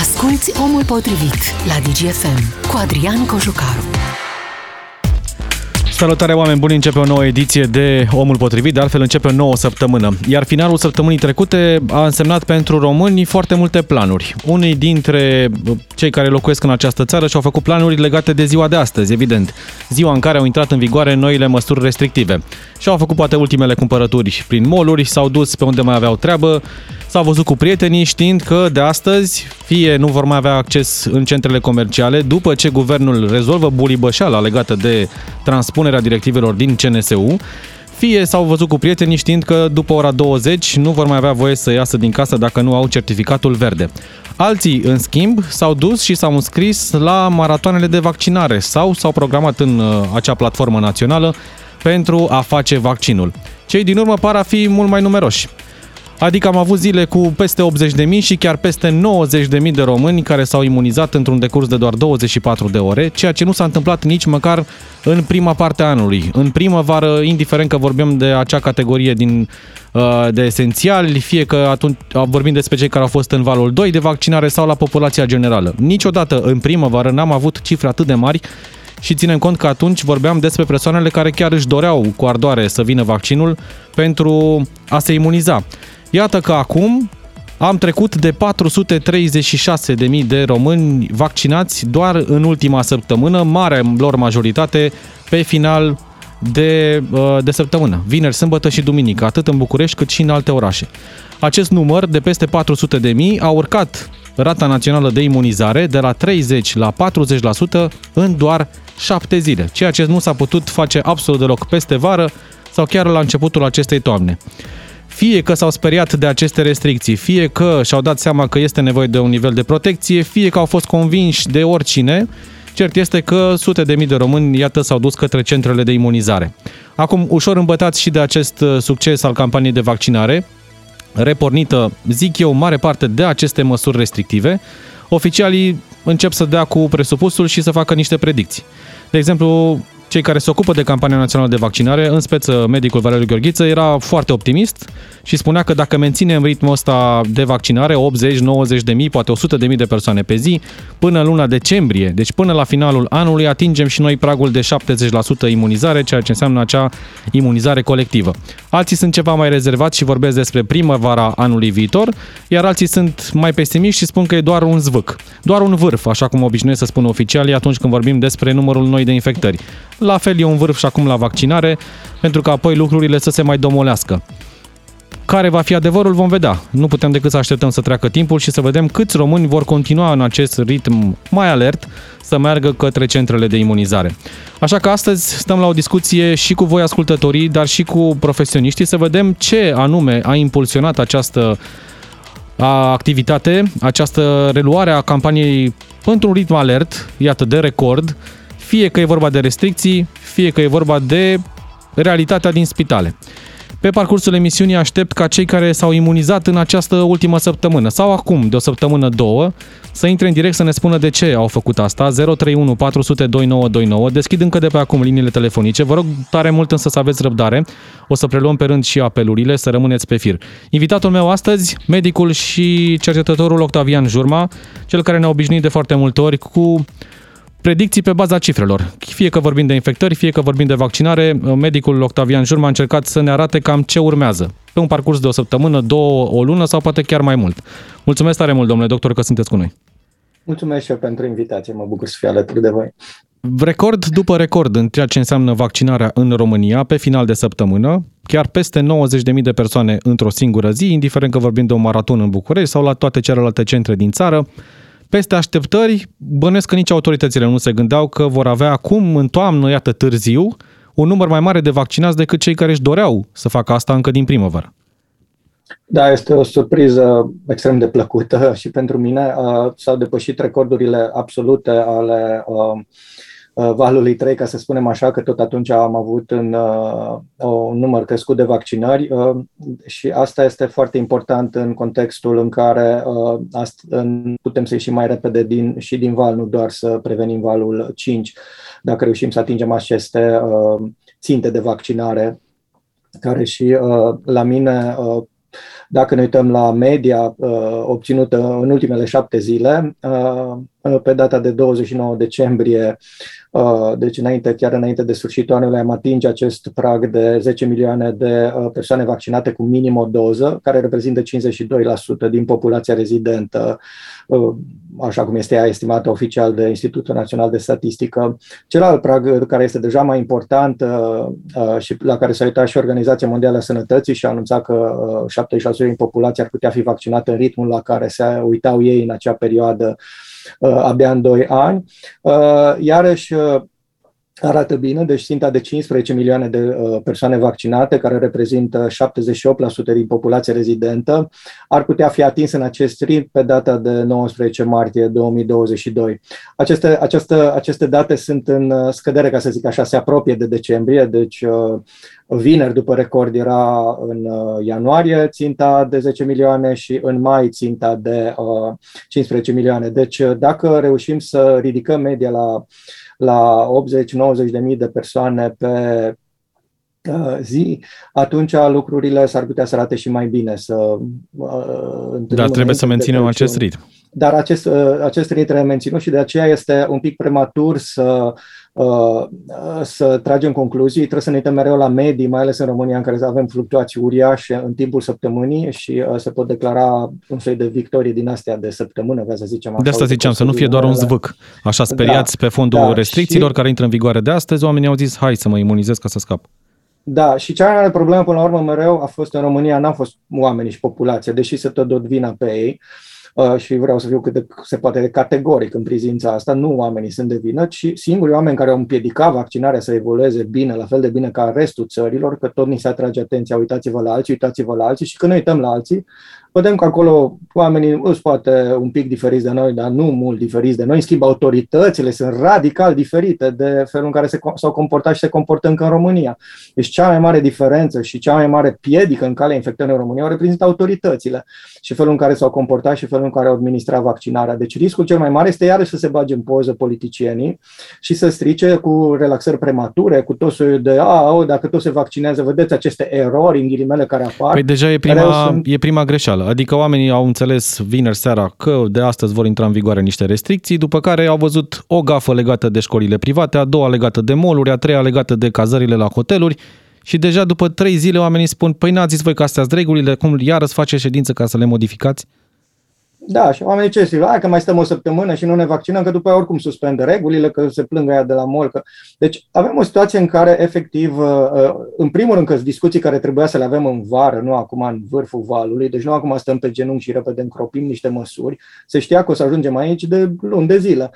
Asculți Omul Potrivit la DGFM cu Adrian Cojucaru. Salutare oameni buni, începe o nouă ediție de Omul Potrivit, de altfel începe o nouă săptămână. Iar finalul săptămânii trecute a însemnat pentru români foarte multe planuri. Unii dintre cei care locuiesc în această țară și-au făcut planuri legate de ziua de astăzi, evident. Ziua în care au intrat în vigoare noile măsuri restrictive. Și-au făcut poate ultimele cumpărături prin moluri, s-au dus pe unde mai aveau treabă, s-au văzut cu prietenii știind că de astăzi fie nu vor mai avea acces în centrele comerciale după ce guvernul rezolvă bulibășeala legată de transpunerea directivelor din CNSU, fie s-au văzut cu prietenii știind că după ora 20 nu vor mai avea voie să iasă din casă dacă nu au certificatul verde. Alții, în schimb, s-au dus și s-au înscris la maratoanele de vaccinare sau s-au programat în uh, acea platformă națională pentru a face vaccinul. Cei din urmă par a fi mult mai numeroși. Adică am avut zile cu peste 80.000 și chiar peste 90.000 de români care s-au imunizat într-un decurs de doar 24 de ore, ceea ce nu s-a întâmplat nici măcar în prima parte a anului. În primăvară, indiferent că vorbim de acea categorie din, uh, de esențiali, fie că atunci vorbim despre cei care au fost în valul 2 de vaccinare sau la populația generală. Niciodată în primăvară n-am avut cifre atât de mari și ținem cont că atunci vorbeam despre persoanele care chiar își doreau cu ardoare să vină vaccinul pentru a se imuniza. Iată că acum am trecut de 436.000 de români vaccinați doar în ultima săptămână, marea lor majoritate pe final de, uh, de săptămână, vineri, sâmbătă și duminică, atât în București cât și în alte orașe. Acest număr de peste 400 de mii a urcat rata națională de imunizare de la 30 la 40% în doar 7 zile, ceea ce nu s-a putut face absolut deloc peste vară sau chiar la începutul acestei toamne. Fie că s-au speriat de aceste restricții, fie că și-au dat seama că este nevoie de un nivel de protecție, fie că au fost convinși de oricine, Cert este că sute de mii de români, iată, s-au dus către centrele de imunizare. Acum, ușor îmbătați și de acest uh, succes al campaniei de vaccinare, repornită, zic eu, mare parte de aceste măsuri restrictive, oficialii încep să dea cu presupusul și să facă niște predicții. De exemplu, cei care se ocupă de campania națională de vaccinare, în speță medicul Valeriu Gheorghiță, era foarte optimist și spunea că dacă menținem ritmul ăsta de vaccinare, 80, 90 de mii, poate 100 de mii de persoane pe zi, până în luna decembrie, deci până la finalul anului, atingem și noi pragul de 70% imunizare, ceea ce înseamnă acea imunizare colectivă. Alții sunt ceva mai rezervați și vorbesc despre primăvara anului viitor, iar alții sunt mai pesimiști și spun că e doar un zvâc, doar un vârf, așa cum obișnuiesc să spun oficialii atunci când vorbim despre numărul noi de infectări. La fel e un vârf și acum la vaccinare, pentru că apoi lucrurile să se mai domolească. Care va fi adevărul vom vedea. Nu putem decât să așteptăm să treacă timpul și să vedem câți români vor continua în acest ritm mai alert să meargă către centrele de imunizare. Așa că astăzi stăm la o discuție și cu voi ascultătorii, dar și cu profesioniștii să vedem ce anume a impulsionat această activitate, această reluare a campaniei într-un ritm alert, iată, de record, fie că e vorba de restricții, fie că e vorba de realitatea din spitale. Pe parcursul emisiunii aștept ca cei care s-au imunizat în această ultimă săptămână sau acum de o săptămână, două, să intre în direct să ne spună de ce au făcut asta. 031 400 2929. Deschid încă de pe acum liniile telefonice. Vă rog tare mult însă să aveți răbdare. O să preluăm pe rând și apelurile, să rămâneți pe fir. Invitatul meu astăzi, medicul și cercetătorul Octavian Jurma, cel care ne-a obișnuit de foarte multe ori cu predicții pe baza cifrelor. Fie că vorbim de infectări, fie că vorbim de vaccinare, medicul Octavian Jurma a încercat să ne arate cam ce urmează pe un parcurs de o săptămână, două, o lună sau poate chiar mai mult. Mulțumesc tare mult, domnule doctor, că sunteți cu noi. Mulțumesc și eu pentru invitație, mă bucur să fiu alături de voi. Record după record în ceea ce înseamnă vaccinarea în România pe final de săptămână, chiar peste 90.000 de persoane într-o singură zi, indiferent că vorbim de un maraton în București sau la toate celelalte centre din țară peste așteptări, bănuiesc că nici autoritățile nu se gândeau că vor avea acum, în toamnă, iată târziu, un număr mai mare de vaccinați decât cei care își doreau să facă asta încă din primăvară. Da, este o surpriză extrem de plăcută și pentru mine. Uh, s-au depășit recordurile absolute ale uh, Uh, valului 3, ca să spunem așa, că tot atunci am avut un, uh, un număr crescut de vaccinări uh, și asta este foarte important în contextul în care putem să ieșim mai repede din, și din val, nu doar să prevenim valul 5, dacă reușim să atingem aceste ținte de vaccinare, care și la mine Dacă ne uităm la media obținută în ultimele șapte zile, pe data de 29 decembrie, deci înainte, chiar înainte de sfârșitul anului, am atinge acest prag de 10 milioane de persoane vaccinate cu minim o doză, care reprezintă 52% din populația rezidentă Uh, așa cum este ea estimată oficial de Institutul Național de Statistică. Celălalt prag care este deja mai important uh, uh, și la care s-a uitat și Organizația Mondială a Sănătății și a anunțat că 76% din populație ar putea fi vaccinată în ritmul la care se uitau ei în acea perioadă abia în 2 ani. Iarăși, arată bine, deci ținta de 15 milioane de uh, persoane vaccinate, care reprezintă 78% din populația rezidentă, ar putea fi atins în acest ritm pe data de 19 martie 2022. Aceste, aceste, aceste date sunt în uh, scădere, ca să zic așa, se apropie de decembrie, deci uh, vineri după record era în ianuarie ținta de 10 milioane și în mai ținta de 15 milioane. Deci dacă reușim să ridicăm media la la 80-90 de mii de persoane pe uh, zi, atunci lucrurile s-ar putea să arate și mai bine. Să, uh, Dar trebuie să menținem acest ritm. Dar acest, uh, acest ritm trebuie menținut și de aceea este un pic prematur să Uh, să tragem concluzii, trebuie să ne uităm mereu la medii, mai ales în România, în care avem fluctuații uriașe în timpul săptămânii și uh, se pot declara un fel de victorie din astea de săptămână, ca să zicem așa. De asta ziceam, să nu fie doar un zvâc. Așa speriați da, pe fondul da, restricțiilor și... care intră în vigoare de astăzi, oamenii au zis, hai să mă imunizez ca să scap. Da, și cea mai mare problemă până la urmă mereu a fost în România, n-au fost oamenii și populația, deși se tot dot vina pe ei. Uh, Uh, și vreau să fiu cât de se poate de categoric în privința asta, nu oamenii sunt de vină, ci singurii oameni care au împiedicat vaccinarea să evolueze bine, la fel de bine ca restul țărilor, că tot ni se atrage atenția, uitați-vă la alții, uitați-vă la alții și când ne uităm la alții, vedem că acolo oamenii sunt poate un pic diferiți de noi, dar nu mult diferiți de noi. În schimb, autoritățile sunt radical diferite de felul în care se, s-au comportat și se comportă încă în România. Deci cea mai mare diferență și cea mai mare piedică în calea infectării în România o reprezintă autoritățile și felul în care s-au comportat și felul în care au administrat vaccinarea. Deci riscul cel mai mare este iarăși să se bage în poză politicienii și să strice cu relaxări premature, cu tot soiul de, a, o, dacă tot se vaccinează, vedeți aceste erori în ghilimele care apar. Păi deja e prima, sunt... e prima greșeală. Adică oamenii au înțeles vineri seara că de astăzi vor intra în vigoare niște restricții, după care au văzut o gafă legată de școlile private, a doua legată de moluri, a treia legată de cazările la hoteluri și deja după trei zile oamenii spun, păi n-ați zis voi că astea regulile, cum iară face ședință ca să le modificați? Da, și oamenii ce zic, hai că mai stăm o săptămână și nu ne vaccinăm, că după aia oricum suspendă regulile, că se plângă ea de la mol. Că... Deci avem o situație în care, efectiv, uh, uh, în primul rând că discuții care trebuia să le avem în vară, nu acum în vârful valului, deci nu acum stăm pe genunchi și repede încropim niște măsuri, se știa că o să ajungem aici de luni de zile.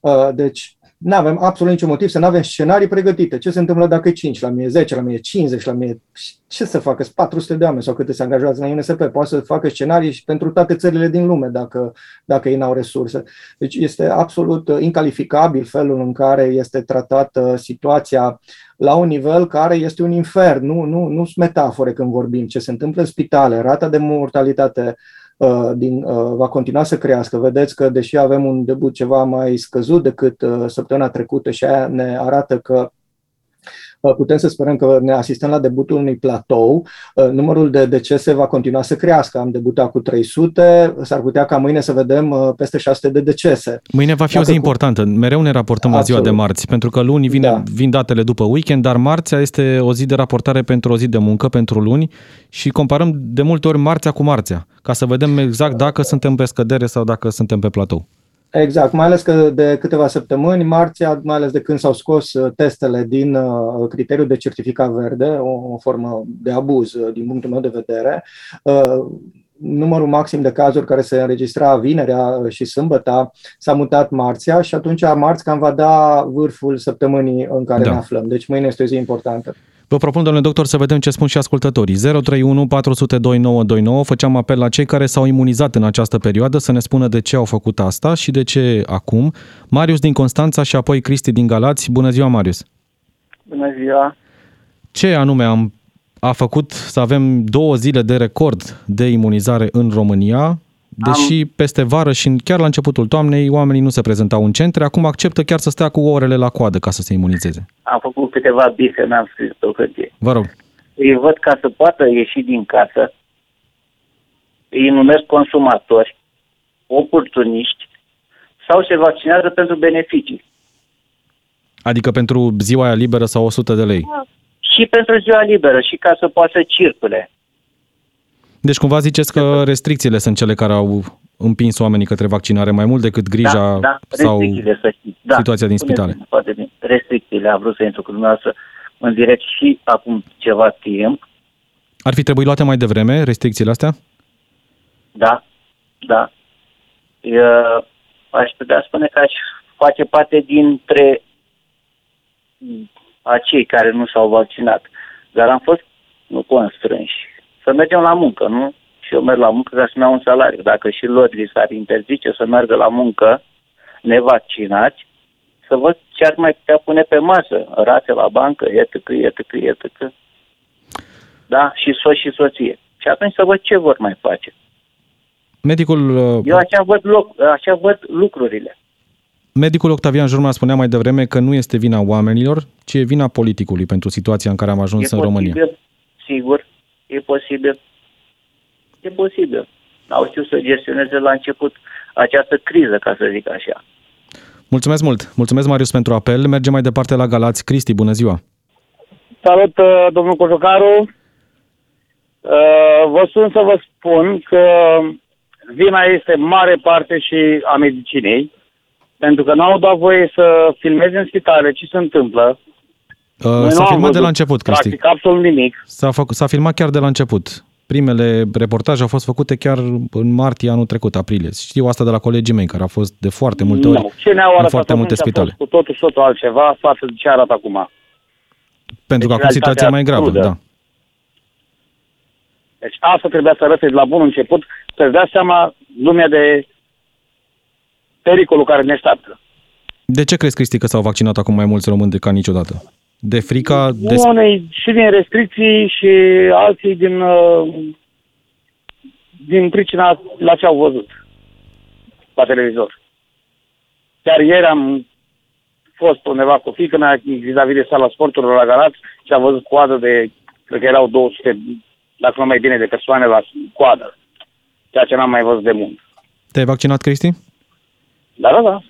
Uh, deci nu avem absolut niciun motiv să nu avem scenarii pregătite. Ce se întâmplă dacă e 5 la mie, 10 la mie, 50 la mie? Ce să facă? 400 de oameni sau câte se angajează la UNSP? Poate să facă scenarii și pentru toate țările din lume dacă, dacă ei n-au resurse. Deci este absolut incalificabil felul în care este tratată situația la un nivel care este un infern. Nu, nu, nu sunt metafore când vorbim. Ce se întâmplă în spitale, rata de mortalitate Uh, din, uh, va continua să crească. Vedeți că, deși avem un debut ceva mai scăzut decât uh, săptămâna trecută și aia ne arată că putem să sperăm că ne asistăm la debutul unui platou. Numărul de decese va continua să crească. Am debutat cu 300, s-ar putea ca mâine să vedem peste 600 de decese. Mâine va fi Dacă o zi cu... importantă. Mereu ne raportăm Absolut. la ziua de marți, pentru că luni vine, da. vin datele după weekend, dar marțea este o zi de raportare pentru o zi de muncă, pentru luni și comparăm de multe ori marțea cu marțea, ca să vedem exact dacă suntem pe scădere sau dacă suntem pe platou. Exact, mai ales că de câteva săptămâni, marțea, mai ales de când s-au scos uh, testele din uh, criteriul de certificat verde, o, o formă de abuz uh, din punctul meu de vedere, numărul maxim de cazuri care se înregistra vinerea și sâmbătă s-a mutat marțea și atunci marți cam va da vârful săptămânii în care da. ne aflăm. Deci mâine este o zi importantă. Vă propun, domnule doctor, să vedem ce spun și ascultătorii. 031 400 2929. Făceam apel la cei care s-au imunizat în această perioadă să ne spună de ce au făcut asta și de ce acum. Marius din Constanța și apoi Cristi din Galați. Bună ziua, Marius! Bună ziua! Ce anume am, a făcut să avem două zile de record de imunizare în România? Deși Am... peste vară și chiar la începutul toamnei oamenii nu se prezentau în centre, acum acceptă chiar să stea cu orele la coadă ca să se imunizeze. Am făcut câteva bise, n-am scris pe hârtie. Vă rog. Îi văd ca să poată ieși din casă, îi numesc consumatori, oportuniști, sau se vaccinează pentru beneficii. Adică pentru ziua aia liberă sau 100 de lei. Și pentru ziua liberă, și ca să poată să circule. Deci cumva ziceți că restricțiile sunt cele care au împins oamenii către vaccinare mai mult decât grija da, da, sau să știți. Da, situația din spitale. Foarte bine. Restricțiile, am vrut să intru cu dumneavoastră în direct și acum ceva timp. Ar fi trebuit luate mai devreme restricțiile astea? Da, da. Eu, aș putea spune că aș face parte dintre acei care nu s-au vaccinat. Dar am fost nu constrânși să mergem la muncă, nu? Și eu merg la muncă ca să-mi iau un salariu. Dacă și lor li s-ar interzice să meargă la muncă nevaccinați, să văd ce ar mai putea pune pe masă. Rate la bancă, etc., etc., etc. Da? Și soț și soție. Și atunci să văd ce vor mai face. Medicul... Uh, eu așa văd, loc, așa văd lucrurile. Medicul Octavian Jurma spunea mai devreme că nu este vina oamenilor, ci e vina politicului pentru situația în care am ajuns e în posibil, România. Sigur, e posibil. E posibil. Au știut să gestioneze la început această criză, ca să zic așa. Mulțumesc mult! Mulțumesc, Marius, pentru apel. Mergem mai departe la Galați. Cristi, bună ziua! Salut, uh, domnul Cojocaru! Uh, vă sun să vă spun că vina este mare parte și a medicinei, pentru că n-au dat voie să filmeze în spitale ce se întâmplă. Uh, s-a filmat de la început, Cristi. Practic, absolut nimic. S-a, făc, s-a filmat chiar de la început. Primele reportaje au fost făcute chiar în martie anul trecut, aprilie. Știu asta de la colegii mei, care au fost de foarte multe ori nu. Ce ne-au în foarte multe spitale. A fost cu totul și totul altceva față de ce arată acum. Pentru deci că acum situația e mai gravă, crudă. da. Deci asta trebuia să arăte de la bun început, să-ți dea seama lumea de pericolul care ne așteaptă. De ce crezi, Cristi, că s-au vaccinat acum mai mulți români decât niciodată? De frica... De... Unei și din restricții și alții din, uh, din pricina la ce au văzut la televizor. Chiar ieri am fost undeva cu fică mea vis-a-vis de sala sporturilor la Galați și am văzut coadă de, cred că erau 200, dacă nu mai bine, de persoane la coadă. Ceea ce n-am mai văzut de mult. Te-ai vaccinat, Cristi? Da, da, da.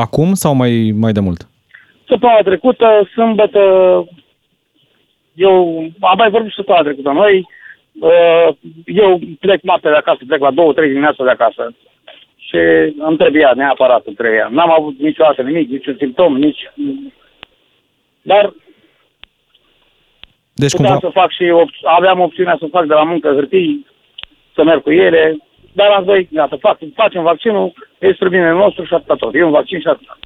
Acum sau mai, mai de mult? Săptămâna trecută, sâmbătă, eu am mai vorbit săptămâna trecută noi, uh, eu plec noaptea de acasă, plec la două, trei dimineața de acasă și îmi trebuia, neapărat îmi trebuia. N-am avut niciodată nimic, niciun simptom, nici... Dar deci puteam cumva... să fac și, op- aveam opțiunea să fac de la muncă hârtii, să merg cu ele, dar am zis, gata, fac, facem vaccinul, este bine nostru și atât tot. E un vaccin și atât.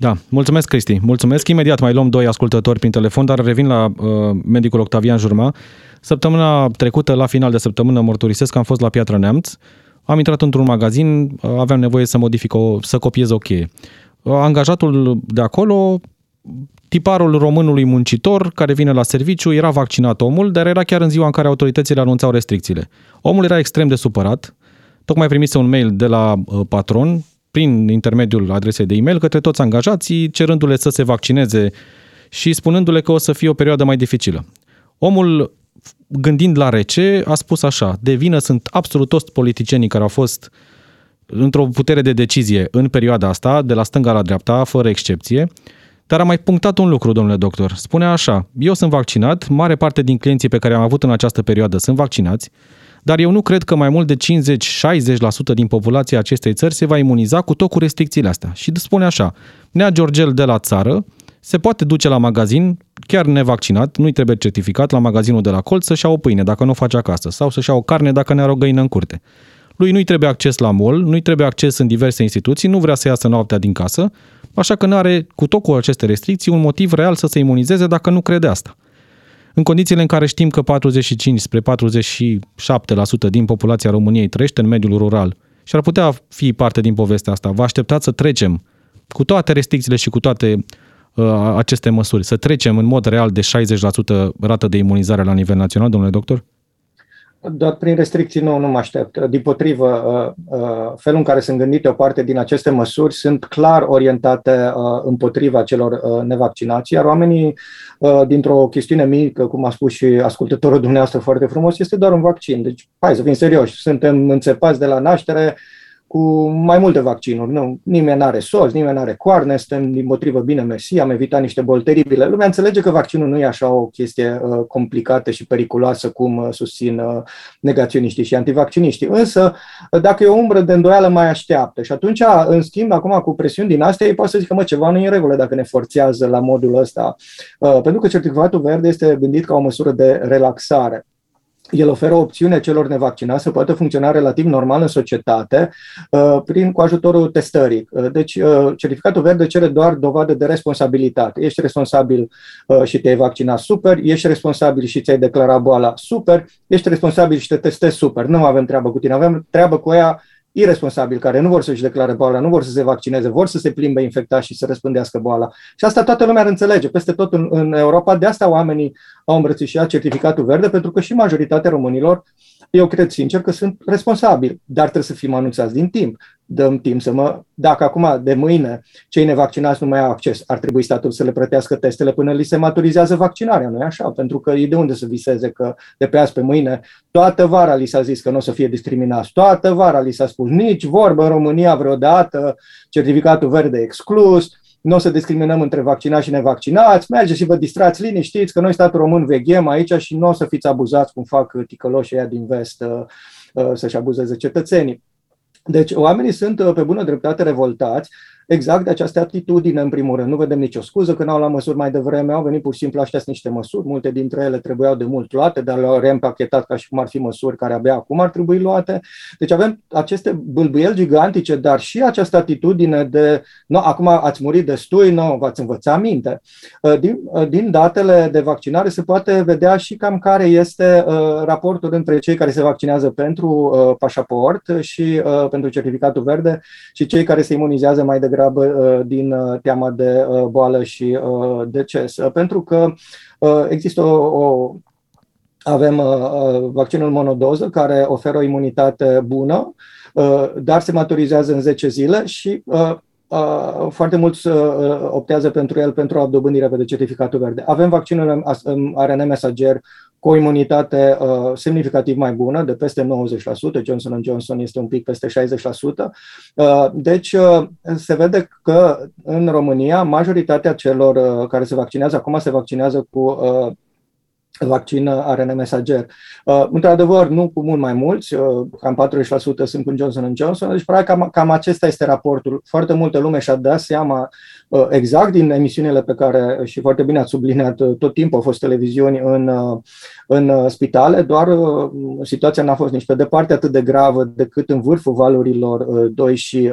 Da, mulțumesc Cristi, mulțumesc. Imediat mai luăm doi ascultători prin telefon, dar revin la uh, medicul Octavian Jurma. Săptămâna trecută, la final de săptămână, mărturisesc că am fost la Piatra Neamț, am intrat într-un magazin, uh, aveam nevoie să modific o, să copiez o cheie. Uh, angajatul de acolo, tiparul românului muncitor care vine la serviciu, era vaccinat omul, dar era chiar în ziua în care autoritățile anunțau restricțiile. Omul era extrem de supărat, tocmai primise un mail de la uh, patron prin intermediul adresei de e-mail către toți angajații, cerându-le să se vaccineze și spunându-le că o să fie o perioadă mai dificilă. Omul, gândind la rece, a spus așa, de vină sunt absolut toți politicienii care au fost într-o putere de decizie în perioada asta, de la stânga la dreapta, fără excepție, dar a mai punctat un lucru, domnule doctor. Spune așa, eu sunt vaccinat, mare parte din clienții pe care am avut în această perioadă sunt vaccinați, dar eu nu cred că mai mult de 50-60% din populația acestei țări se va imuniza cu tot cu restricțiile astea. Și spune așa, Nea Georgel de la țară se poate duce la magazin, chiar nevaccinat, nu-i trebuie certificat, la magazinul de la colț să-și ia o pâine dacă nu o face acasă sau să-și ia o carne dacă ne are o găină în curte. Lui nu-i trebuie acces la mall, nu-i trebuie acces în diverse instituții, nu vrea să iasă noaptea din casă, așa că nu are, cu tot cu aceste restricții, un motiv real să se imunizeze dacă nu crede asta. În condițiile în care știm că 45 spre 47% din populația României trăiește în mediul rural și ar putea fi parte din povestea asta, vă așteptați să trecem cu toate restricțiile și cu toate uh, aceste măsuri, să trecem în mod real de 60% rată de imunizare la nivel național, domnule doctor? Dar prin restricții nu, nu mă aștept. Din potrivă, uh, uh, felul în care sunt gândite o parte din aceste măsuri sunt clar orientate uh, împotriva celor nevaccinați, iar oamenii, dintr-o chestiune mică, cum a spus și ascultătorul dumneavoastră foarte frumos, este doar un vaccin. Deci, hai să fim serioși, suntem înțepați de la naștere, cu mai multe vaccinuri. Nu, nimeni nu are sos, nimeni nu are coarne, suntem din motrivă bine mersi, am evitat niște boli teribile. Lumea înțelege că vaccinul nu e așa o chestie uh, complicată și periculoasă cum uh, susțin uh, negaționiștii și antivacciniștii. Însă, uh, dacă e o umbră de îndoială, mai așteaptă. Și atunci, în schimb, acum cu presiuni din astea, ei poate să zică, mă, ceva nu e în regulă dacă ne forțează la modul ăsta. Uh, pentru că certificatul verde este gândit ca o măsură de relaxare el oferă o opțiune celor nevaccinați să poată funcționa relativ normal în societate uh, prin cu ajutorul testării. Uh, deci, uh, certificatul verde cere doar dovadă de responsabilitate. Ești responsabil și te-ai vaccinat super, ești responsabil și ți-ai declarat boala super, ești responsabil și te testezi super. Nu avem treabă cu tine, avem treabă cu ea irresponsabili care nu vor să-și declare boala, nu vor să se vaccineze, vor să se plimbe infectați și să răspândească boala. Și asta toată lumea ar înțelege. Peste tot în, în Europa, de asta oamenii au îmbrățișat certificatul verde, pentru că și majoritatea românilor, eu cred sincer că sunt responsabili, dar trebuie să fim anunțați din timp. Dăm timp să mă... Dacă acum, de mâine, cei nevaccinați nu mai au acces, ar trebui statul să le plătească testele până li se maturizează vaccinarea, nu e așa? Pentru că e de unde să viseze că de pe azi pe mâine, toată vara li s-a zis că nu o să fie discriminați, toată vara li s-a spus nici vorbă în România vreodată, certificatul verde exclus, nu o să discriminăm între vaccinați și nevaccinați, mergeți și vă distrați liniștiți că noi, statul român, veghem aici și nu o să fiți abuzați cum fac ticăloșii ăia din vest uh, uh, să-și abuzeze cetățenii. Deci oamenii sunt uh, pe bună dreptate revoltați exact de această atitudine, în primul rând. Nu vedem nicio scuză că n-au luat măsuri mai devreme, au venit pur și simplu aștia niște măsuri, multe dintre ele trebuiau de mult luate, dar le-au reîmpachetat ca și cum ar fi măsuri care abia acum ar trebui luate. Deci avem aceste bâlbâieli gigantice, dar și această atitudine de, nu, acum ați murit destui, nu, v-ați învățat minte. Uh, din, uh, din datele de vaccinare se poate vedea și cam care este uh, raportul între cei care se vaccinează pentru pașaport și pentru certificatul verde și cei care se imunizează mai degrabă degrabă uh, din uh, teama de uh, boală și deces. Pentru că există o, o avem vaccinul monodoză care oferă o imunitate bună, dar se maturizează în 10 zile și foarte mulți optează pentru el pentru a dobândi repede certificatul verde. Avem vaccinul RNA mesager cu o imunitate uh, semnificativ mai bună, de peste 90%, Johnson Johnson este un pic peste 60%. Uh, deci uh, se vede că în România majoritatea celor uh, care se vaccinează acum se vaccinează cu uh, vaccin ARN mesager. Uh, într-adevăr, nu cu mult mai mulți, uh, cam 40% sunt cu Johnson Johnson, deci probabil cam, cam acesta este raportul. Foarte multă lume și-a dat seama uh, exact din emisiunile pe care, și foarte bine ați subliniat, uh, tot timpul au fost televiziuni în, uh, în uh, spitale, doar uh, situația n-a fost nici pe departe atât de gravă decât în vârful valurilor uh, 2 și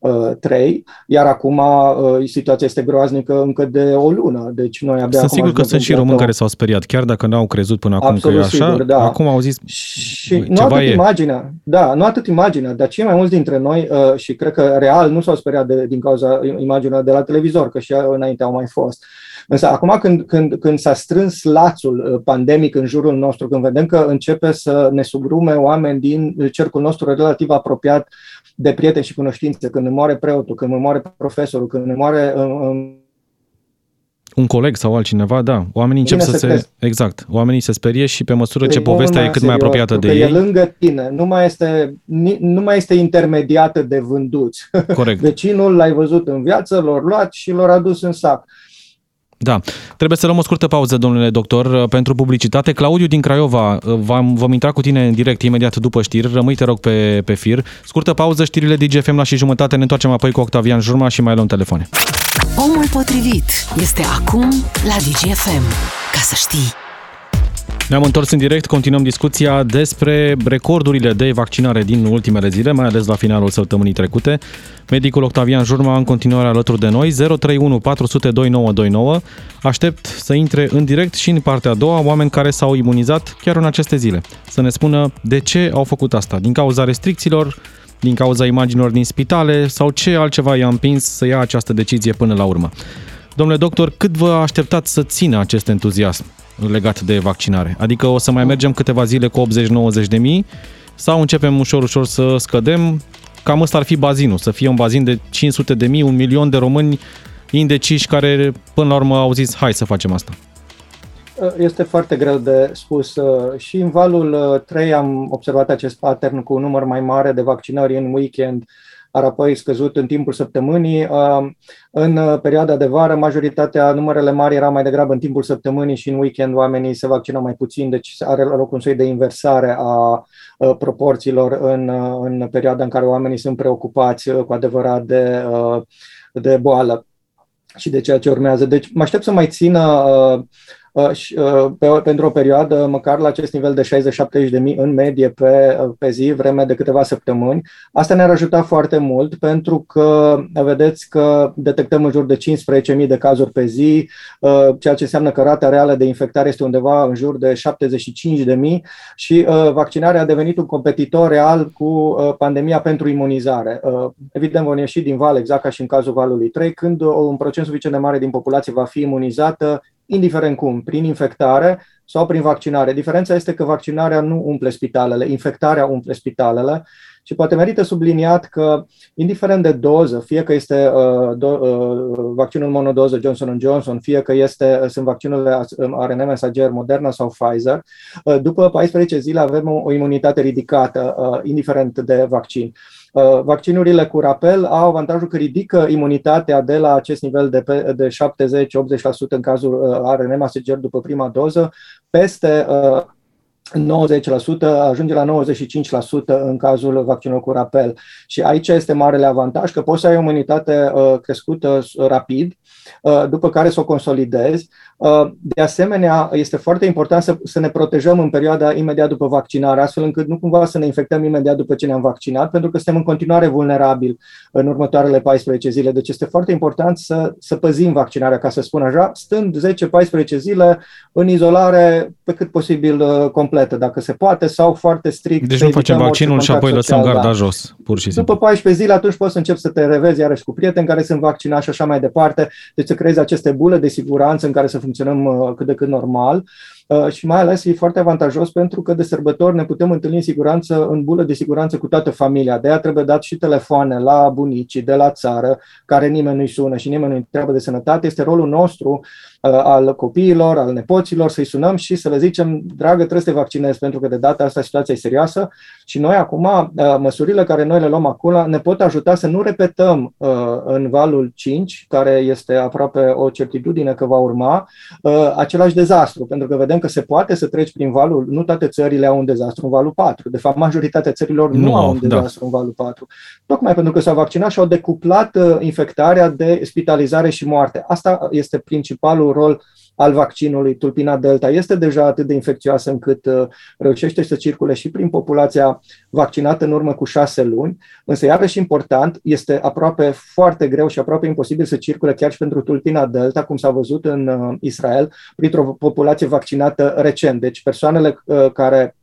uh, 3, uh, iar acum uh, situația este groaznică încă de o lună. Deci noi abia Sunt sigur că sunt și români care s-au speriat, chiar dacă n-au crezut până acum Absolut că e așa, sigur, da. acum au zis și nu atât e. imaginea, da, nu atât imaginea, dar cei mai mulți dintre noi uh, și cred că real nu s-au speriat de, din cauza imaginea de la televizor, că și înainte au mai fost. Însă acum când, când, când s-a strâns lațul pandemic în jurul nostru, când vedem că începe să ne subrume oameni din cercul nostru relativ apropiat de prieteni și cunoștințe, când îmi moare preotul, când îmi moare profesorul, când îmi moare um, un coleg sau altcineva, da. Oamenii încep să se... Crezi. Exact. Oamenii se sperie și pe măsură ce povestea e cât mai apropiată de ei... e lângă tine. Nu mai este, nu mai este intermediată de vânduți. Corect. Vecinul l-ai văzut în viață, l-au luat și l-au adus în sac. Da. Trebuie să luăm o scurtă pauză, domnule doctor, pentru publicitate. Claudiu din Craiova, vom, vom intra cu tine în direct imediat după știri. Rămâi, te rog, pe, pe fir. Scurtă pauză, știrile DGFM la și jumătate. Ne întoarcem apoi cu Octavian Jurma și mai luăm telefoane. Omul potrivit este acum la DGFM. Ca să știi. Ne-am întors în direct, continuăm discuția despre recordurile de vaccinare din ultimele zile, mai ales la finalul săptămânii trecute. Medicul Octavian Jurma în continuare alături de noi, 031 400 2929. Aștept să intre în direct și în partea a doua oameni care s-au imunizat chiar în aceste zile. Să ne spună de ce au făcut asta, din cauza restricțiilor, din cauza imaginilor din spitale sau ce altceva i-a împins să ia această decizie până la urmă. Domnule doctor, cât vă așteptați să țină acest entuziasm? Legat de vaccinare? Adică o să mai mergem câteva zile cu 80-90 de mii sau începem ușor, ușor să scădem? Cam ăsta ar fi bazinul, să fie un bazin de 500 de mii, un milion de români indeciși care până la urmă au zis hai să facem asta. Este foarte greu de spus. Și în valul 3 am observat acest pattern cu un număr mai mare de vaccinări în weekend, ar apoi scăzut în timpul săptămânii. În perioada de vară, majoritatea, numărele mari era mai degrabă în timpul săptămânii și în weekend oamenii se vaccinau mai puțin, deci are loc un soi de inversare a proporțiilor în, în perioada în care oamenii sunt preocupați cu adevărat de, de boală și de ceea ce urmează. Deci mă aștept să mai țină uh, Uh, uh, pe, pentru o perioadă măcar la acest nivel de 60-70 de mii în medie pe, uh, pe zi, vreme de câteva săptămâni. Asta ne-ar ajuta foarte mult pentru că vedeți că detectăm în jur de 15.000 de cazuri pe zi, ceea ce înseamnă că rata reală de infectare este undeva în jur de 75 de mii și vaccinarea a devenit un competitor real cu pandemia pentru imunizare. Evident, vom ieși din val, exact ca și în cazul valului 3, când un procent suficient de mare din populație va fi imunizată, indiferent cum, prin infectare sau prin vaccinare. Diferența este că vaccinarea nu umple spitalele, infectarea umple spitalele și poate merită subliniat că, indiferent de doză, fie că este uh, do, uh, vaccinul monodoză Johnson Johnson, fie că este, uh, sunt vaccinurile RNA mesager Moderna sau Pfizer, uh, după 14 zile avem o, o imunitate ridicată, uh, indiferent de vaccin. Uh, Uh, vaccinurile cu rapel au avantajul că ridică imunitatea de la acest nivel de, de 70-80% în cazul uh, RNA messenger după prima doză peste 90%, uh, ajunge la 95% în cazul vaccinului cu rapel. Și aici este marele avantaj că poți să ai o imunitate crescută rapid, după care să o consolidezi Uh, de asemenea, este foarte important să, să ne protejăm în perioada imediat după vaccinare, astfel încât nu cumva să ne infectăm imediat după ce ne-am vaccinat, pentru că suntem în continuare vulnerabili în următoarele 14 zile. Deci este foarte important să, să păzim vaccinarea, ca să spun așa, stând 10-14 zile în izolare pe cât posibil uh, completă, dacă se poate, sau foarte strict. Deci nu facem vaccinul și apoi lăsăm social, garda da. jos, pur și simplu. După 14 zile, atunci poți să începi să te revezi iarăși cu prieteni care sunt vaccinați și așa mai departe. Deci să creezi aceste bule de siguranță în care să funcționăm uh, cât de cât normal. uh, și mai ales e foarte avantajos pentru că de sărbători ne putem întâlni în siguranță, în bulă de siguranță cu toată familia. De aia trebuie dat și telefoane la bunicii de la țară, care nimeni nu-i sună și nimeni nu-i întreabă de sănătate. Este rolul nostru Uh, al copiilor, al nepoților, să-i sunăm și să le zicem, dragă, trebuie să te vaccinezi, pentru că de data asta situația e serioasă și noi acum, uh, măsurile care noi le luăm acum ne pot ajuta să nu repetăm uh, în valul 5, care este aproape o certitudine că va urma, același dezastru, pentru că vedem că se poate să treci prin valul, nu toate țările au un dezastru în valul 4, de fapt majoritatea țărilor nu, nu au un da. dezastru da. în valul 4, tocmai pentru că s-au vaccinat și au decuplat infectarea de spitalizare și moarte. Asta este principalul rol al vaccinului tulpina delta este deja atât de infecțioasă încât uh, reușește să circule și prin populația vaccinată în urmă cu șase luni, însă iarăși important, este aproape foarte greu și aproape imposibil să circule chiar și pentru tulpina delta, cum s-a văzut în uh, Israel, printr-o populație vaccinată recent. Deci persoanele uh, care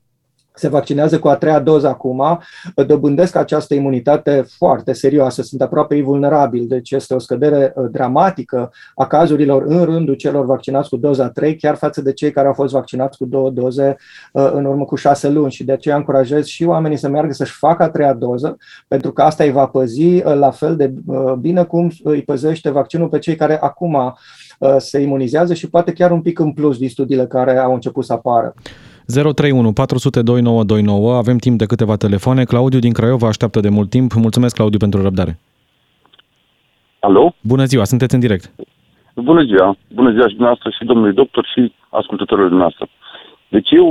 se vaccinează cu a treia doză acum, dobândesc această imunitate foarte serioasă, sunt aproape invulnerabili, deci este o scădere uh, dramatică a cazurilor în rândul celor vaccinați cu doza 3, chiar față de cei care au fost vaccinați cu două doze uh, în urmă cu șase luni și de aceea încurajez și oamenii să meargă să-și facă a treia doză, pentru că asta îi va păzi uh, la fel de bine cum îi păzește vaccinul pe cei care acum se imunizează și poate chiar un pic în plus din studiile care au început să apară. 031 400 2929. Avem timp de câteva telefoane. Claudiu din Craiova așteaptă de mult timp. Mulțumesc, Claudiu, pentru răbdare. Alo? Bună ziua, sunteți în direct. Bună ziua. Bună ziua și dumneavoastră și domnului doctor și ascultătorilor dumneavoastră. Deci eu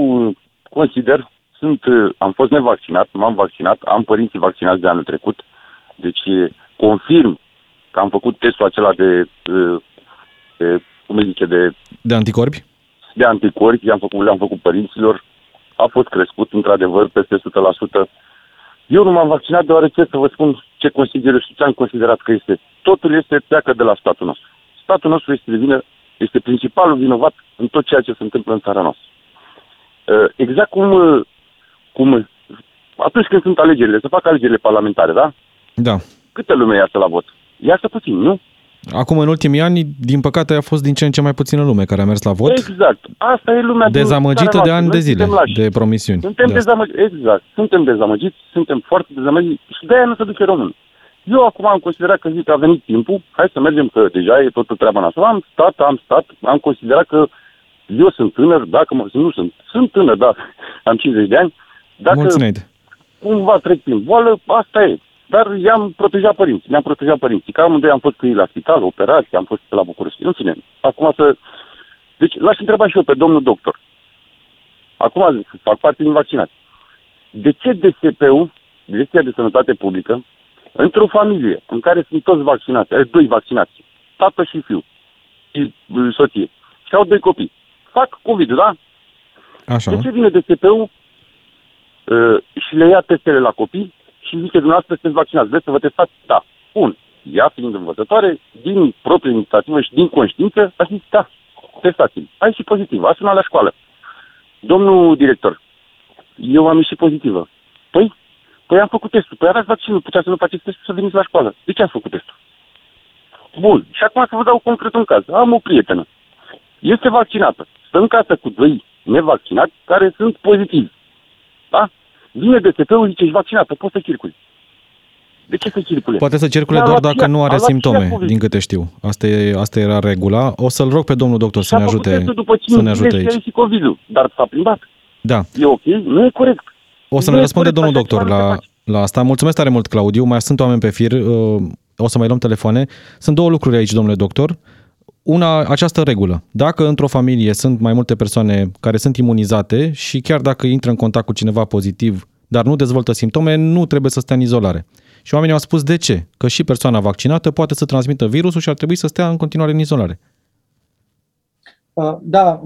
consider, sunt, am fost nevaccinat, m-am vaccinat, am părinții vaccinați de anul trecut, deci confirm că am făcut testul acela de, de, de cum zice, de... De anticorpi? De anticorpi, le-am făcut, le-am făcut părinților, a fost crescut într-adevăr peste 100%. Eu nu m-am vaccinat deoarece să vă spun ce consider și ce am considerat că este. Totul este pleacă de la statul nostru. Statul nostru este, de vină, este principalul vinovat în tot ceea ce se întâmplă în țara noastră. Uh, exact cum, uh, cum atunci când sunt alegerile, să fac alegerile parlamentare, da? Da. Câte lume iasă la vot? Iasă puțin, nu? Acum, în ultimii ani, din păcate, a fost din ce în ce mai puțină lume care a mers la vot. Exact. Asta e lumea din Dezamăgită țara de noastră. ani Noi de zile, suntem lași. de promisiuni. Suntem De asta. dezamăgiți, exact. Suntem dezamăgiți, suntem foarte dezamăgiți și de-aia nu se duce român. Eu acum am considerat că zic, a venit timpul, hai să mergem, că deja e totul treaba noastră. Am stat, am stat, am considerat că eu sunt tânăr, dacă mă, nu sunt, sunt tânăr, da, am 50 de ani. Dacă Mulți înainte. cumva trec prin boală, asta e. Dar i-am protejat părinții, mi-am protejat părinții. Că amândoi am fost cu ei la spital, operați, am fost la București. În fine, acum să... Deci l-aș întreba și eu pe domnul doctor. Acum fac parte din vaccinați. De ce DSP-ul, Direcția de Sănătate Publică, într-o familie în care sunt toți vaccinați, are doi vaccinați, tată și fiu, și uh, soție, și au doi copii, fac COVID, da? Așa. De ce vine DSP-ul uh, și le ia testele la copii și zice dumneavoastră sunteți vaccinați, vreți să vă testați? Da. Bun. Ea fiind învățătoare, din proprie inițiativă și din conștiință, a zis, da, testați-l. Ai și pozitiv, a sunat la școală. Domnul director, eu am ieșit pozitivă. Păi? Păi am făcut testul. Păi aveați vaccinul, puteți să nu faceți testul să veniți la școală. De ce ați făcut testul? Bun. Și acum să vă dau concret un caz. Am o prietenă. Este vaccinată. Stă în casă cu doi nevaccinați care sunt pozitivi. Da? Vine DSP-ul, zice, ești vaccinată, poți să circuli. De ce să circule? Poate să circule A doar luat dacă și- nu a are luat și ea simptome, COVID. din câte știu. Asta, e, asta era regula. O să-l rog pe domnul doctor să Și-a ne făcut ajute, testul după să 5 ne ajute zile și a aici. ieșit COVID-ul. Dar s-a plimbat. Da. E ok? Nu e corect. O să Nu ne e răspunde corect, domnul așa doctor ceva nu se la, face. la asta. Mulțumesc tare mult, Claudiu. Mai sunt oameni pe fir. uh, O să mai luăm telefoane. Sunt două lucruri aici, domnule doctor. Una, această regulă. Dacă într-o familie sunt mai multe persoane care sunt imunizate și chiar dacă intră în contact cu cineva pozitiv, dar nu dezvoltă simptome, nu trebuie să stea în izolare. Și oamenii au spus de ce? Că și persoana vaccinată poate să transmită virusul și ar trebui să stea în continuare în izolare. Uh, Da,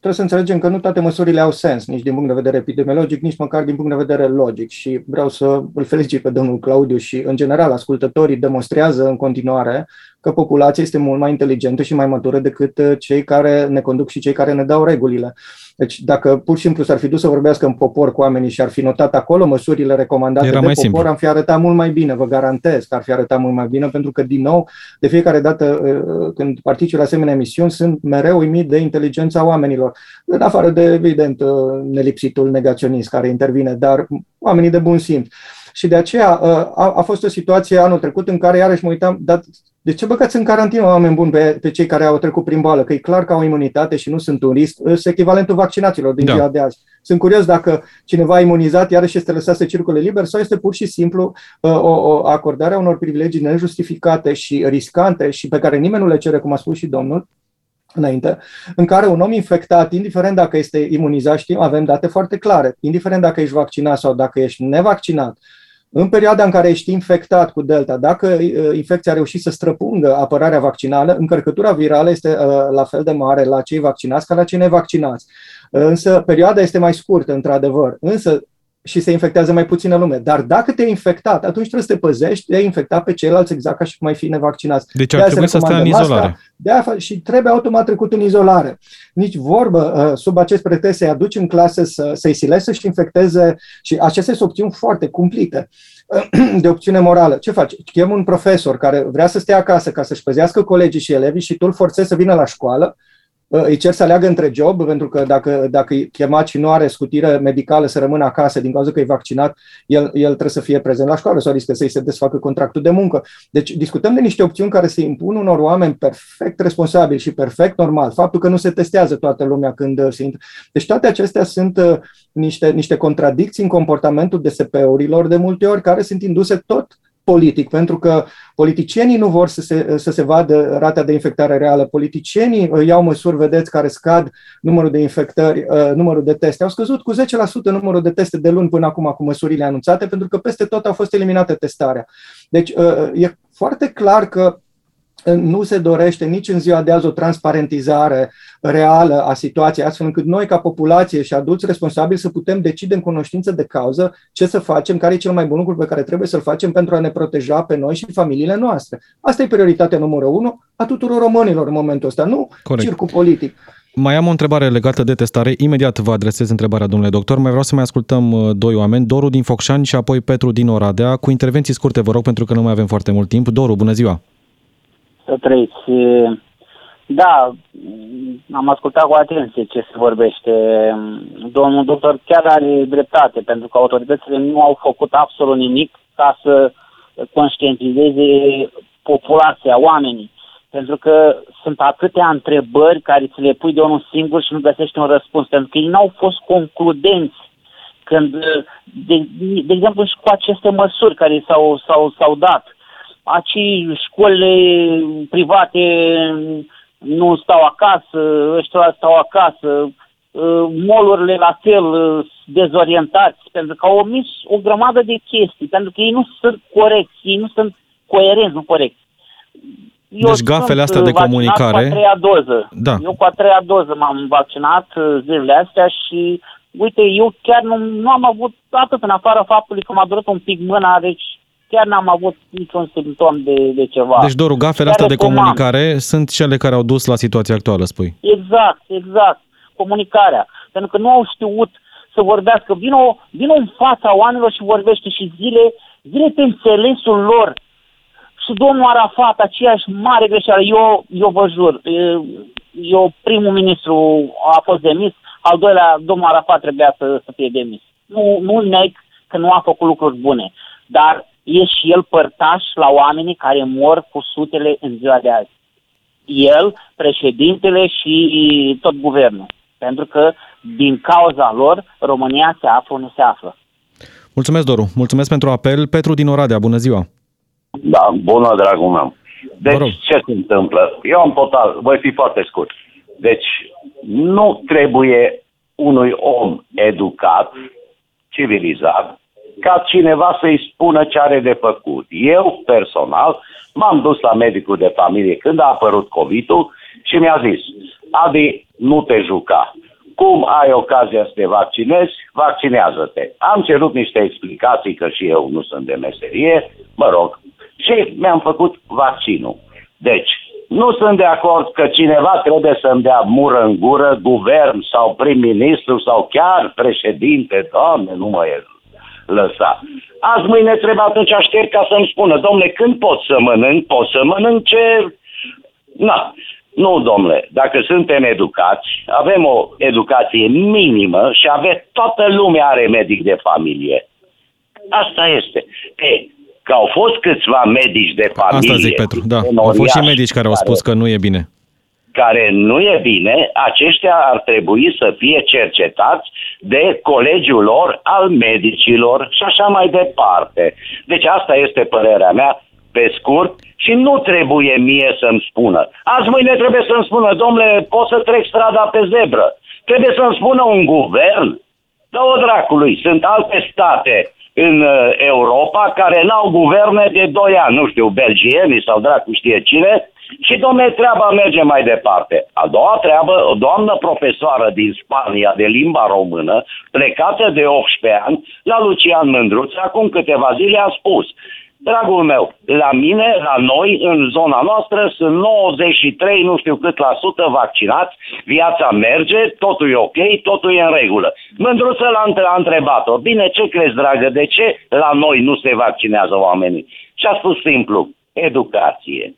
trebuie să înțelegem că nu toate măsurile au sens, nici din punct de vedere epidemiologic, nici măcar din punct de vedere logic. Și vreau să îl felicit pe domnul Claudiu și, în general, ascultătorii demonstrează în continuare că populația este mult mai inteligentă și mai matură decât uh, cei care ne conduc și cei care ne dau regulile. Deci, dacă pur și simplu s-ar fi dus să vorbească în popor cu oamenii și ar fi notat acolo măsurile recomandate Era de mai popor, simplu. am fi arătat mult mai bine, vă garantez că ar fi arătat mult mai bine, pentru că, din nou, de fiecare dată uh, când particip la asemenea emisiuni, sunt mereu uimit de inteligența oamenilor. În afară de, evident, uh, nelipsitul negaționist care intervine, dar oamenii de bun simț. Și de aceea uh, a, a fost o situație anul trecut în care iarăși mă uitam, dar de ce băgați în carantină oameni buni pe, pe cei care au trecut prin boală? Că e clar că au imunitate și nu sunt un risc. Sunt echivalentul vaccinaților din Da. ziua de azi. Sunt curios dacă cineva imunizat iarăși este lăsat să circule liber sau este pur și simplu uh, o, o acordare a unor privilegii nejustificate și riscante și pe care nimeni nu le cere, cum a spus și domnul, înainte, în care un om infectat, indiferent dacă este imunizat, știm, avem date foarte clare, indiferent dacă ești vaccinat sau dacă ești nevaccinat, în perioada în care ești infectat cu Delta, dacă uh, infecția a reușit să străpungă apărarea vaccinală, încărcătura virală este uh, la fel de mare la cei vaccinați ca la cei nevaccinați. Însă perioada este mai scurtă, într-adevăr. Însă și se infectează mai puțină lume. Dar dacă te-ai infectat, atunci trebuie să te păzești de a infecta pe ceilalți exact ca și cum ai fi nevaccinați. Deci De ar aia trebui se să stea în recomandă izolare. masca, de aia fa- și trebuie automat trecut în izolare. Nici vorbă uh, sub acest pretext să-i aduci în clasă să, să-i silezi să-și infecteze și acestea sunt opțiuni foarte cumplite de opțiune morală. Ce faci? Chem un profesor care vrea să stea acasă ca să-și păzească colegii și elevii și tu îl forțezi să vină la școală, uh, îi cer să aleagă între job, pentru că dacă, dacă e chemat și nu are scutire medicală să rămână acasă din cauza că e vaccinat, el, el trebuie să fie prezent la școală sau riscă să-i se desfacă contractul de muncă. Deci discutăm de niște opțiuni care se impun unor oameni perfect responsabili și perfect normal. Faptul că nu se testează toată lumea când uh, se intră. Deci toate acestea sunt uh, niște, niște contradicții în comportamentul DSP-urilor de multe ori care sunt induse tot politic, pentru că politicienii nu vor să se, să se vadă rata de infectare reală. Politicienii uh, iau măsuri, vedeți, care scad numărul de infectări, uh, numărul de teste. Au scăzut cu 10% numărul de teste de luni până acum cu măsurile anunțate, pentru că peste tot a fost eliminată testarea. Deci uh, e foarte clar că nu se dorește nici în ziua de azi o transparentizare reală a situației, astfel încât noi, ca populație și adulți responsabili, să putem decide în cunoștință de cauză ce să facem, care e cel mai bun lucru pe care trebuie să-l facem pentru a ne proteja pe noi și familiile noastre. Asta e prioritatea numărul unu a tuturor românilor în momentul ăsta, nu Corect. circul politic. Mai am o întrebare legată de testare. Imediat vă adresez întrebarea, domnule doctor. Mai vreau să mai ascultăm uh, doi oameni, Doru din Focșani și apoi Petru din Oradea, cu intervenții scurte, vă rog, pentru că nu mai avem foarte mult timp. Doru, bună ziua! Să trăiți. Da, am ascultat cu atenție ce se vorbește. Domnul doctor chiar are dreptate, pentru că autoritățile nu au făcut absolut nimic ca să conștientizeze populația, oamenii. Pentru că sunt atâtea întrebări care ți le pui de unul singur și nu găsești un răspuns, pentru că ei n-au fost concludenți când, de, de exemplu, și cu aceste măsuri care s-au, s-au, s-au dat. Acei școlile private nu stau acasă, ăștia stau acasă, molurile la fel dezorientați, pentru că au omis o grămadă de chestii, pentru că ei nu sunt corecți, ei nu sunt coerenți, nu corecți. Eu deci gafele astea de comunicare... cu a treia doză. Da. Eu cu a treia doză m-am vaccinat uh, zilele astea și, uite, eu chiar nu, nu am avut atât în afara faptului că m-a durat un pic mâna, deci chiar n-am avut niciun simptom de, de ceva. Deci, Doru, gafele astea de comunicare sunt cele care au dus la situația actuală, spui? Exact, exact. Comunicarea. Pentru că nu au știut să vorbească. Vino, vino în fața oamenilor și vorbește și zile, zile pe înțelesul lor și domnul Arafat, aceeași mare greșeală, eu, eu vă jur, eu primul ministru a fost demis, al doilea, domnul Arafat trebuia să, să fie demis. Nu, nu neg că nu a făcut lucruri bune, dar e și el părtaș la oamenii care mor cu sutele în ziua de azi. El, președintele și tot guvernul. Pentru că din cauza lor România se află unde se află. Mulțumesc, Doru. Mulțumesc pentru apel. Petru din Oradea, bună ziua! Da, bună, dragul meu. Deci, ce se întâmplă? Eu am total, voi fi foarte scurt. Deci, nu trebuie unui om educat, civilizat, ca cineva să-i spună ce are de făcut. Eu, personal, m-am dus la medicul de familie când a apărut COVID-ul și mi-a zis, Adi, nu te juca. Cum ai ocazia să te vaccinezi, vaccinează-te. Am cerut niște explicații, că și eu nu sunt de meserie, mă rog, și mi-am făcut vaccinul. Deci, nu sunt de acord că cineva trebuie să-mi dea mură în gură, guvern sau prim-ministru sau chiar președinte, doamne, nu mă e lăsa. Azi mâine trebuie atunci aștept ca să-mi spună, domnule, când pot să mănânc? Pot să mănânc ce... Na, nu, domnule, dacă suntem educați, avem o educație minimă și avem, toată lumea are medic de familie. Asta este. E, că au fost câțiva medici de familie. Asta zic, Petru, da. Au fost și medici care au spus că nu e bine. Care nu e bine, aceștia ar trebui să fie cercetați de colegiul lor al medicilor și așa mai departe. Deci asta este părerea mea pe scurt și nu trebuie mie să-mi spună. Azi mâine trebuie să-mi spună, domnule, pot să trec strada pe zebră. Trebuie să-mi spună un guvern. Dă-o dracului, sunt alte state în uh, Europa care n-au guverne de 2 ani, nu știu, belgieni sau dracu știe cine, și domne, treaba merge mai departe. A doua treabă, o doamnă profesoară din Spania de limba română, plecată de 18 ani, la Lucian Mândruț, acum câteva zile a spus Dragul meu, la mine, la noi, în zona noastră, sunt 93, nu știu cât la sută vaccinați, viața merge, totul e ok, totul e în regulă. Mândruță l-a întrebat-o, bine, ce crezi, dragă, de ce la noi nu se vaccinează oamenii? Și a spus simplu, educație.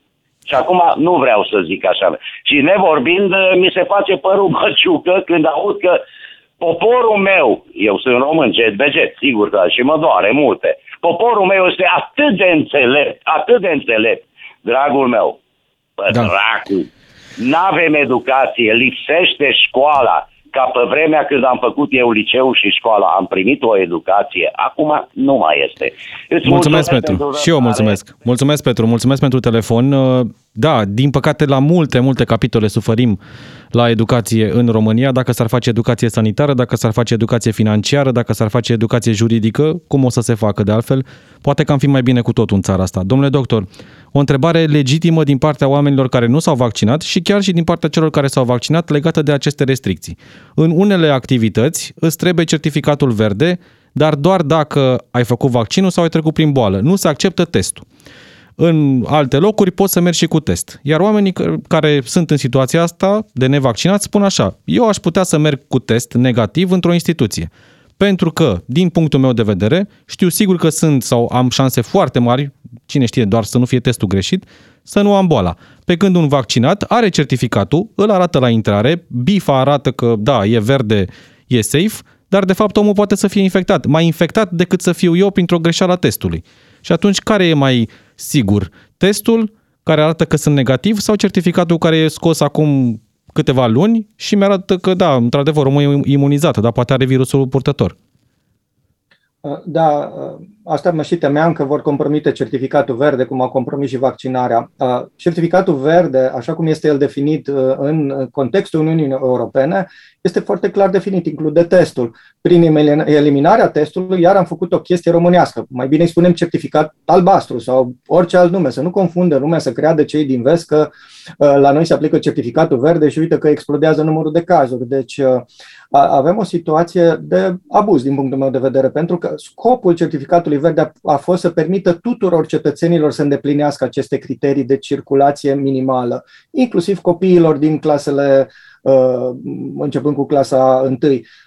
Și acum nu vreau să zic așa. Și nevorbind, mi se face părul măciucă când aud că poporul meu, eu sunt român, jet beget, sigur că și mă doare multe, Poporul meu este atât de înțelept, atât de înțelept, dragul meu, bă, da. dracu, n-avem educație, lipsește școala, ca pe vremea când am făcut eu liceu și școala, am primit o educație, acum nu mai este. Îți mulțumesc, mulțumesc Petru. Pentru și eu mulțumesc. Mulțumesc, Petru. Mulțumesc pentru telefon. Da, din păcate, la multe, multe capitole suferim la educație în România, dacă s-ar face educație sanitară, dacă s-ar face educație financiară, dacă s-ar face educație juridică, cum o să se facă de altfel, poate că am fi mai bine cu totul în țara asta. Domnule doctor, o întrebare legitimă din partea oamenilor care nu s-au vaccinat și chiar și din partea celor care s-au vaccinat legată de aceste restricții. În unele activități îți trebuie certificatul verde, dar doar dacă ai făcut vaccinul sau ai trecut prin boală. Nu se acceptă testul. În alte locuri poți să mergi și cu test. Iar oamenii care sunt în situația asta de nevaccinați spun așa, eu aș putea să merg cu test negativ într-o instituție. Pentru că, din punctul meu de vedere, știu sigur că sunt sau am șanse foarte mari, cine știe, doar să nu fie testul greșit, să nu am boala. Pe când un vaccinat are certificatul, îl arată la intrare, bifa arată că da, e verde, e safe, dar de fapt omul poate să fie infectat. Mai infectat decât să fiu eu printr-o greșeală a testului. Și atunci care e mai sigur? Testul care arată că sunt negativ sau certificatul care e scos acum câteva luni și mi-arată că da, într-adevăr, omul e imunizat, dar poate are virusul purtător. Da, asta mă și temeam că vor compromite certificatul verde, cum au compromis și vaccinarea. Certificatul verde, așa cum este el definit în contextul Uniunii Europene, este foarte clar definit, include testul. Prin eliminarea testului, iar am făcut o chestie românească. Mai bine îi spunem certificat albastru sau orice alt nume, să nu confundă lumea, să creadă cei din vest că la noi se aplică certificatul verde și uite că explodează numărul de cazuri. Deci avem o situație de abuz din punctul meu de vedere, pentru că scopul certificatului verde a, a fost să permită tuturor cetățenilor să îndeplinească aceste criterii de circulație minimală, inclusiv copiilor din clasele Uh, începând cu clasa 1,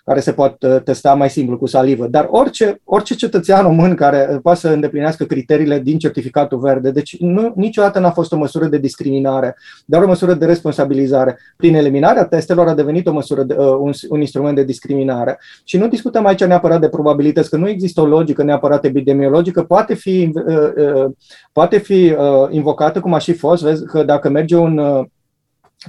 care se poate uh, testa mai simplu cu salivă. Dar orice, orice cetățean român care uh, poate să îndeplinească criteriile din certificatul verde, deci nu, niciodată n-a fost o măsură de discriminare, dar o măsură de responsabilizare. Prin eliminarea testelor a devenit o măsură de, un, un instrument de discriminare. Și nu discutăm aici neapărat de probabilități, că nu există o logică neapărat epidemiologică, poate fi, poate fi invocată, cum a și fost, vezi că dacă merge un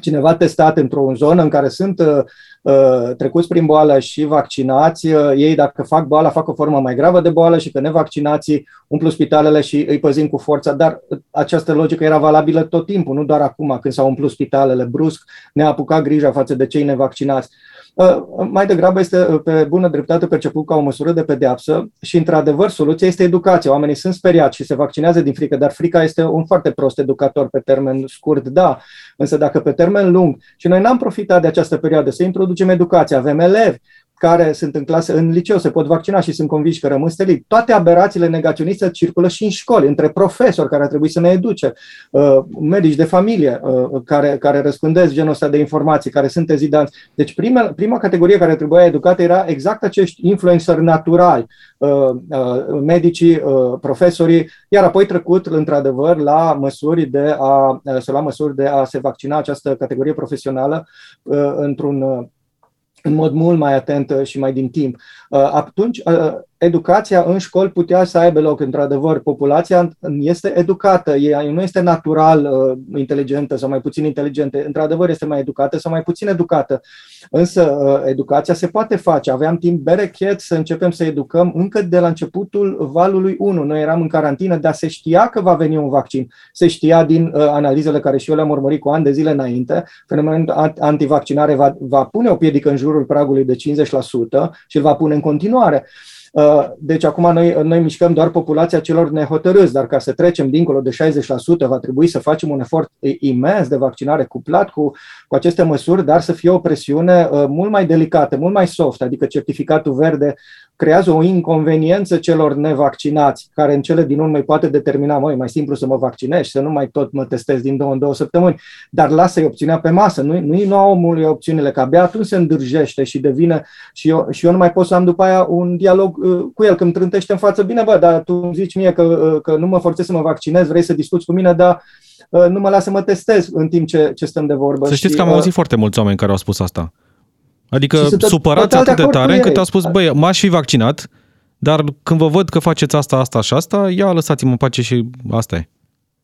cineva testat într-o zonă în care sunt uh, uh, trecuți prin boală și vaccinați, uh, ei dacă fac boala, fac o formă mai gravă de boală și că nevaccinații umplu spitalele și îi păzim cu forța, dar această logică era valabilă tot timpul, nu doar acum când s-au umplut spitalele brusc, ne-a apucat grija față de cei nevaccinați. Uh, mai degrabă este uh, pe bună dreptate perceput ca o măsură de pedeapsă și, într-adevăr, soluția este educația. Oamenii sunt speriați și se vaccinează din frică, dar frica este un foarte prost educator pe termen scurt, da, însă dacă pe termen lung, și noi n-am profitat de această perioadă să introducem educația, avem elevi care sunt în clase, în liceu, se pot vaccina și sunt convinși că rămân sterili. Toate aberațiile negaționiste circulă și în școli, între profesori care ar trebui să ne educe, uh, medici de familie uh, care, care răspândesc genul ăsta de informații, care sunt ezidanți. Deci prima, prima categorie care trebuia educată era exact acești influenceri naturali, uh, medicii, profesorii, iar apoi trecut, într-adevăr, la măsuri de a, să lua măsuri de a se vaccina această categorie profesională într-un în mod mult mai atent și mai din timp. Atunci, educația în școli putea să aibă loc. Într-adevăr, populația este educată, ea nu este natural uh, inteligentă sau mai puțin inteligentă. Într-adevăr, este mai educată sau mai puțin educată. Însă, uh, educația se poate face. Aveam timp berechet să începem să educăm încă de la începutul valului 1. Noi eram în carantină, dar se știa că va veni un vaccin. Se știa din uh, analizele care și eu le-am urmărit cu ani de zile înainte. Fenomenul antivaccinare va, va pune o piedică în jurul pragului de 50% și îl va pune în continuare. Uh, deci acum noi, noi mișcăm doar populația celor nehotărâți, dar ca să trecem dincolo de 60% va trebui să facem un efort imens de vaccinare cuplat cu, cu aceste măsuri, dar să fie o presiune uh, mult mai delicată, mult mai soft, adică certificatul verde creează o inconveniență celor nevaccinați, care în cele din urmă poate determina, mai mai simplu să mă vaccinez, să nu mai tot mă testez din două în două săptămâni, dar lasă-i opțiunea pe masă, nu, nu-i nu omului opțiunile, că abia atunci se îndârjește și devine, și eu, și eu nu mai pot să am după aia un dialog uh, cu el, când trântește în față, bine bă, dar tu îmi zici mie că, uh, că nu mă forțez să mă vaccinez, vrei să discuți cu mine, dar uh, nu mă lasă să mă testez în timp ce, ce stăm de vorbă. Să știți și, că am auzit uh, foarte mulți oameni care au spus asta. Adică supărați atât de, de tare încât au spus, băi, m-aș fi vaccinat, dar când vă văd că faceți asta, asta și asta, ia lăsați-mă în pace și asta e.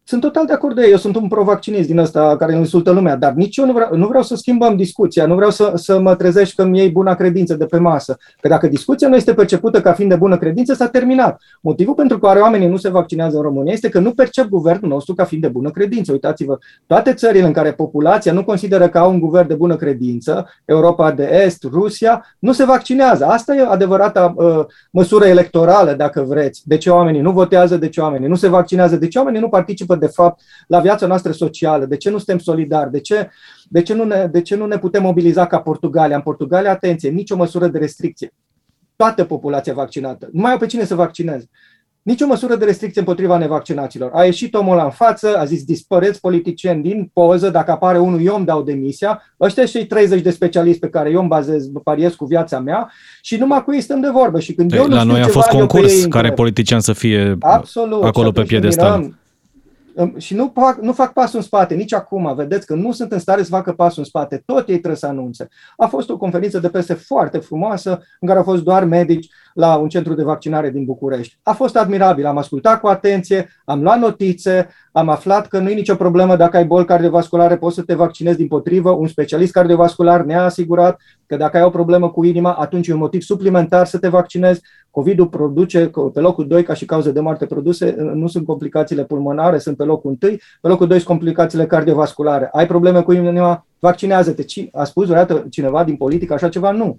Sunt total de acord de ei. Eu sunt un provaccinist din ăsta care insultă lumea, dar nici eu nu vreau, nu vreau să schimbăm discuția, nu vreau să, să mă trezești că mi iei bună credință de pe masă. Că dacă discuția nu este percepută ca fiind de bună credință, s-a terminat. Motivul pentru care oamenii nu se vaccinează în România este că nu percep guvernul nostru ca fiind de bună credință. Uitați-vă, toate țările în care populația nu consideră că au un guvern de bună credință, Europa de Est, Rusia, nu se vaccinează. Asta e adevărata uh, măsură electorală, dacă vreți. De ce oamenii nu votează, de ce oamenii nu se vaccinează, de ce oamenii nu participă de fapt, la viața noastră socială? De ce nu suntem solidari? De ce, de ce, nu, ne, de ce nu ne putem mobiliza ca Portugalia? În Portugalia, atenție, nicio măsură de restricție. Toată populația vaccinată. Nu mai au pe cine să vaccineze. nicio măsură de restricție împotriva nevaccinaților. A ieșit omul în față, a zis dispăreți politicieni din poză, dacă apare unul, eu îmi dau demisia. Ăștia și 30 de specialiști pe care eu îmi bazez, pariez cu viața mea și numai cu ei stăm de vorbă. Și când eu nu La știu noi a ceva, fost eu pe concurs ei care întreb. politician să fie Absolut. acolo Și pe atunci piedestal. Mirăm, Îm, Și nu fac, nu fac pasul în spate, nici acum. Vedeți că nu sunt în stare să facă pasul în spate. Tot ei trebuie să anunțe. A fost o conferință de presă foarte frumoasă, în care au fost doar medici la un centru de vaccinare din București. A fost admirabil. Am ascultat cu atenție, am luat notițe, am aflat că nu e nicio problemă dacă ai boli cardiovasculare, poți să te vaccinezi din potrivă. Un specialist cardiovascular ne-a asigurat că dacă ai o problemă cu inima, atunci e un motiv suplimentar să te vaccinezi. COVID-ul produce pe locul 2 ca și cauze de moarte produse, nu sunt complicațiile pulmonare, sunt pe locul 1, pe locul 2 sunt complicațiile cardiovasculare. Ai probleme cu inima, vaccinează-te. Ci- A spus vreodată cineva din politică așa ceva? Nu.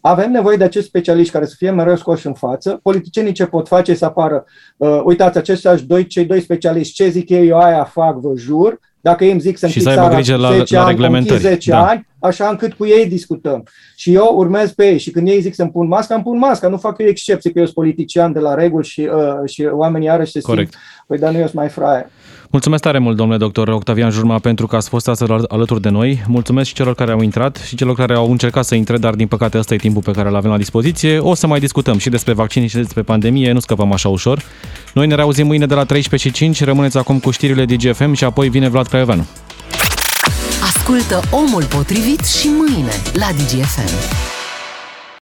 Avem nevoie de acești specialiști care să fie mereu scoși în față. Politicienii ce pot face e să apară, uh, uitați, aceștia doi, cei doi specialiști, ce zic ei, eu aia fac, vă jur. Dacă ei îmi zic să Și închid să aibă țara grijă la- 10 la ani, reglementări, închid 10 da. ani, așa încât cu ei discutăm. Și eu urmez pe ei și când ei zic să-mi pun masca, îmi pun masca, nu fac eu excepție că eu sunt politician de la reguli și, uh, și oamenii iarăși se Corect. simt, păi dar nu eu sunt mai fraier. Mulțumesc tare mult, domnule doctor Octavian Jurma, pentru că ați fost astăzi al- alături de noi. Mulțumesc și celor care au intrat și celor care au încercat să intre, dar din păcate ăsta e timpul pe care îl avem la dispoziție. O să mai discutăm și despre vaccini și despre pandemie, nu scăpăm așa ușor. Noi ne reauzim mâine de la 13 și 5, rămâneți acum cu știrile DGFM și apoi vine Vlad Craioveanu. Ascultă Omul Potrivit și mâine la DGFM.